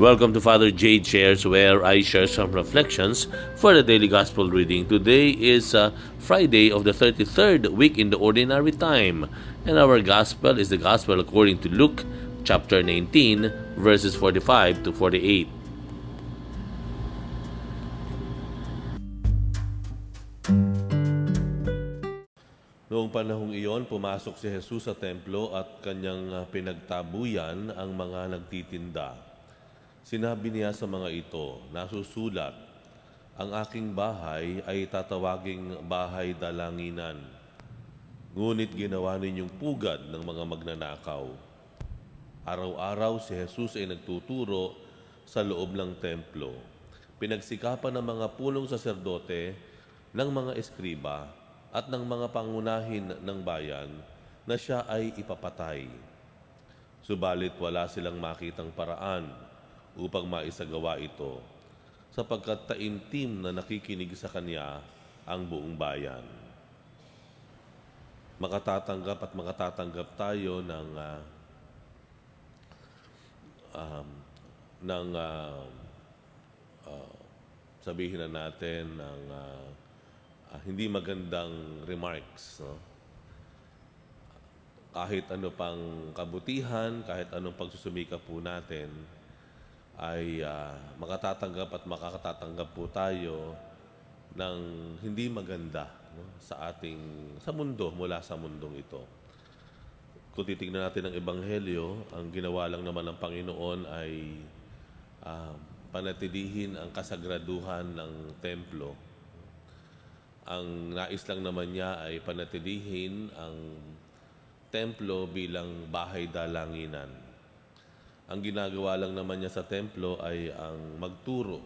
Welcome to Father Jade Shares, where I share some reflections for the daily gospel reading. Today is uh, Friday of the 33rd week in the ordinary time, and our gospel is the gospel according to Luke chapter 19, verses 45 to 48. Noong panahong iyon, pumasok si Jesus sa templo at kanyang uh, pinagtabuyan ang mga nagtitinda. Sinabi niya sa mga ito, nasusulat, ang aking bahay ay tatawaging bahay dalanginan. Ngunit ginawa ninyong pugad ng mga magnanakaw. Araw-araw si Jesus ay nagtuturo sa loob ng templo. Pinagsikapan ng mga punong saserdote ng mga eskriba at ng mga pangunahin ng bayan na siya ay ipapatay. Subalit wala silang makitang paraan upang maisagawa ito sapagkat taimtim na nakikinig sa kanya ang buong bayan. Makatatanggap at makatatanggap tayo ng uh, um, ng uh, uh, sabihin na natin ng uh, uh, hindi magandang remarks. No? Kahit ano pang kabutihan, kahit anong pagsusumika po natin, ay uh, makatatanggap at makakatatanggap po tayo ng hindi maganda no? sa ating sa mundo mula sa mundong ito. Kung titingnan natin ang ebanghelyo, ang ginawa lang naman ng Panginoon ay uh, panatilihin ang kasagraduhan ng templo ang nais lang naman niya ay panatilihin ang templo bilang bahay dalanginan. Ang ginagawa lang naman niya sa templo ay ang magturo.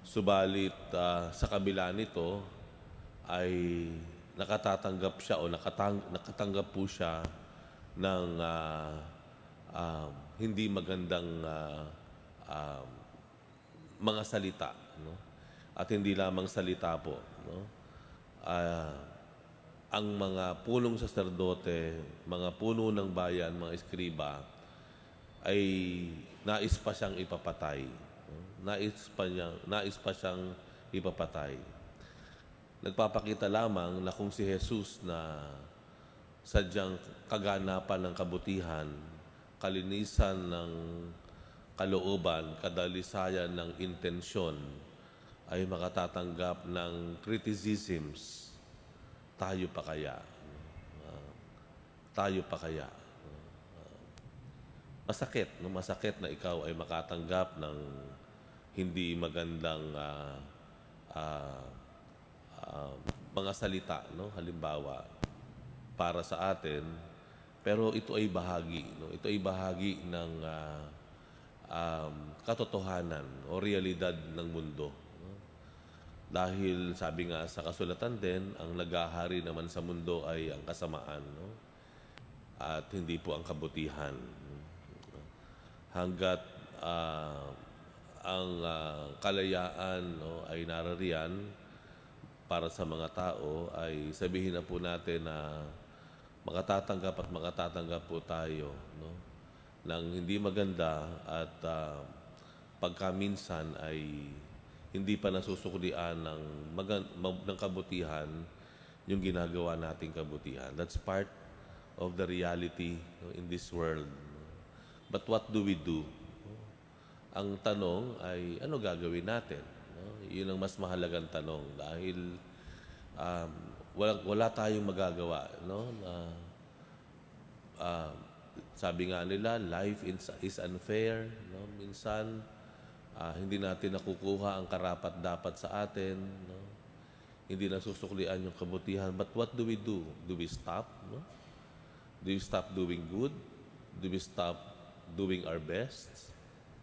Subalit uh, sa kabila nito ay nakatatanggap siya o nakatang, nakatanggap po siya ng uh, uh, hindi magandang uh, uh, mga salita. No? at hindi lamang salita po. No? Uh, ang mga punong saserdote, mga puno ng bayan, mga eskriba, ay nais pa siyang ipapatay. Nais, pa niya, nais pa siyang ipapatay. Nagpapakita lamang na kung si Jesus na sadyang kaganapan ng kabutihan, kalinisan ng kalooban, kadalisayan ng intensyon, ay makatatanggap ng criticisms, tayo pa kaya? Uh, tayo pa kaya? Masakit, no? masakit na ikaw ay makatanggap ng hindi magandang uh, uh, uh, mga salita, no? halimbawa, para sa atin, pero ito ay bahagi, no? ito ay bahagi ng uh, um, katotohanan o realidad ng mundo. Dahil sabi nga sa kasulatan din, ang nagahari naman sa mundo ay ang kasamaan, no? At hindi po ang kabutihan. Hanggat uh, ang uh, kalayaan no, ay narariyan para sa mga tao, ay sabihin na po natin na makatatanggap at makatatanggap po tayo no, ng hindi maganda at uh, pagka minsan ay hindi pa nasusuklian ng, ng kabutihan yung ginagawa nating kabutihan. That's part of the reality in this world. But what do we do? Ang tanong ay, ano gagawin natin? Yun ang mas mahalagang tanong dahil um, wala, wala tayong magagawa. No? Uh, uh, sabi nga nila, life is unfair. No? Minsan, uh, hindi natin nakukuha ang karapat dapat sa atin. No? Hindi nasusuklian yung kabutihan. But what do we do? Do we stop? No? Do we stop doing good? Do we stop doing our best?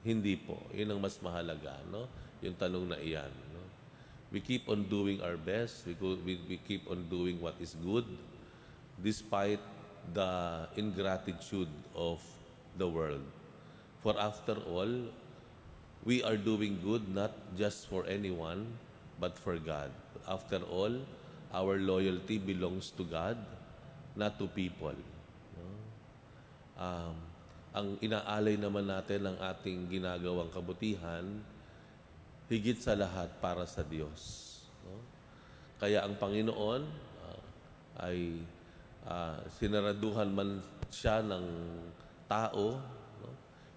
Hindi po. Yun ang mas mahalaga. No? Yung tanong na iyan. No? We keep on doing our best. We, go, we, we keep on doing what is good despite the ingratitude of the world. For after all, we are doing good not just for anyone, but for God. After all, our loyalty belongs to God, not to people. Um, ang inaalay naman natin ng ating ginagawang kabutihan, higit sa lahat para sa Diyos. No? Kaya ang Panginoon ah, ay ah, sinaraduhan man siya ng tao, no?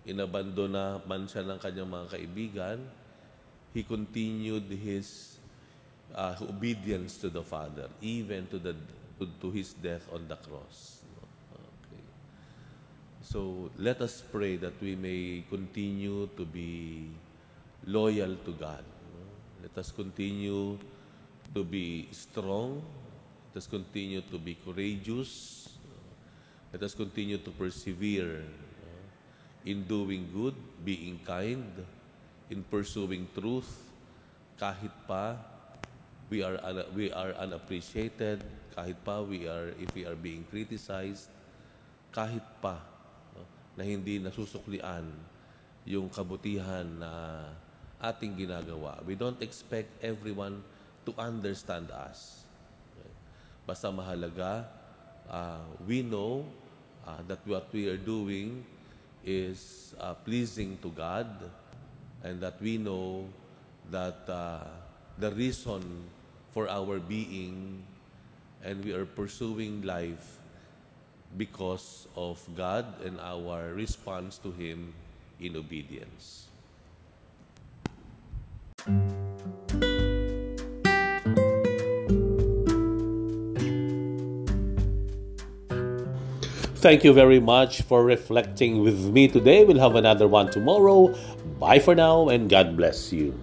inabandona man siya ng kanyang mga kaibigan, he continued his uh, obedience to the Father, even to the to, to his death on the cross. So let us pray that we may continue to be loyal to God. Let us continue to be strong. Let us continue to be courageous. Let us continue to persevere in doing good, being kind, in pursuing truth, kahit pa we are we are unappreciated, kahit pa we are if we are being criticized, kahit pa na hindi nasusuklian yung kabutihan na ating ginagawa. We don't expect everyone to understand us. Basta mahalaga, uh, we know uh, that what we are doing is uh, pleasing to God and that we know that uh, the reason for our being and we are pursuing life because of God and our response to Him in obedience. Thank you very much for reflecting with me today. We'll have another one tomorrow. Bye for now and God bless you.